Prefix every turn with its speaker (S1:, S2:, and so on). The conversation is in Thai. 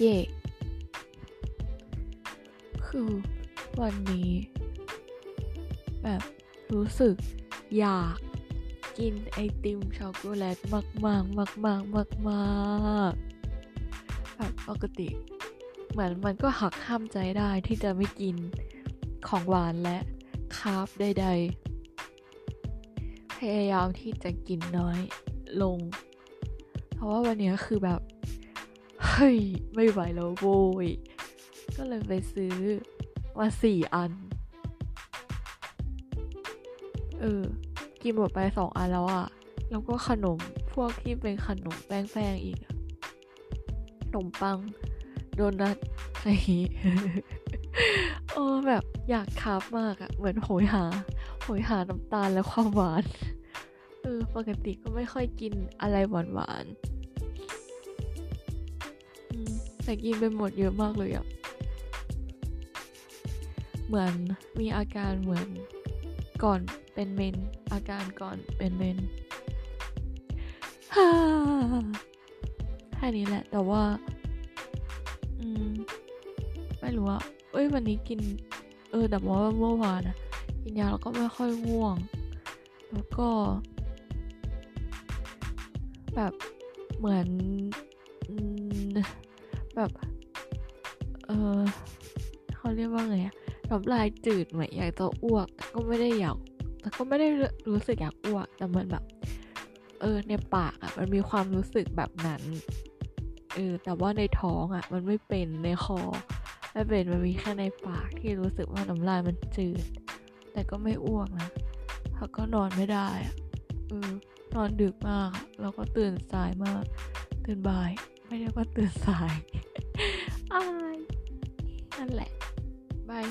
S1: เย่ คือวันนี้ แบบรู้สึกอยากกินไอติมช็อกโกแลตมากมากมากมากมากมากแบบปกติ เหมือนมันก็หักห้ามใจได้ที่จะไม่กินของหวานและคาร์บใดๆ พยายามที่จะกินน้อยลง เพราะว่าวันนี้คือแบบ ฮ้ย ไม่ไหวแล้วโว้ย ก็เลยไปซื้อมาสี่อัน เออ กินหมดไปสองอันแล้วอะแล้วก็ขนมพวกที่เป็นขนมแป้งๆอีกขนมปัง โดนัทอะไรอย่างงี้เออแบบอยากคาบมากอะเหมือนโหยหา โหยหาน้ำตาลและความหวาน เออ ปกติก็ไม่ค่อยกินอะไรหวานหวานๆ แต่กินไปหมดเยอะมากเลยอะเหมือนมีอาการเหมือนก่อนเป็นเมน อาการก่อนเป็นเมนฮ่าแค่นี้แหละ แต่ว่า อืม ไม่รู้อะเอ้ย วันนี้กิน เออ แต่ว่าเมื่อวานอะกินยาแล้วก็ไม่ค่อยง่วง แล้วก็ แบบเหมือน อืม แบบเออเขาเรียกว่าไงอะน้ำลายจืดเหมือนอยากจะอ้วกแต่ก็ไม่ได้อยากแต่ก็ไม่ได้รู้สึกอยากอ้วกแต่มือนแบบ เออในปากอะมันมีความรู้สึกแบบนั้นเออแต่ว่าในท้องอะมันไม่เป็นในคอไม่เป็นมันมีแค่ในปากที่รู้สึกว่าน้ำลายมันจืด แต่ก็ไม่อ้วกนะแล้วก็นอนไม่ได้อะเออนอนดึกมาก แล้วก็ตื่นสายมาก ตื่นบ่าย ไม่เรียกว่าตื่นสาย Bye, I'm bye.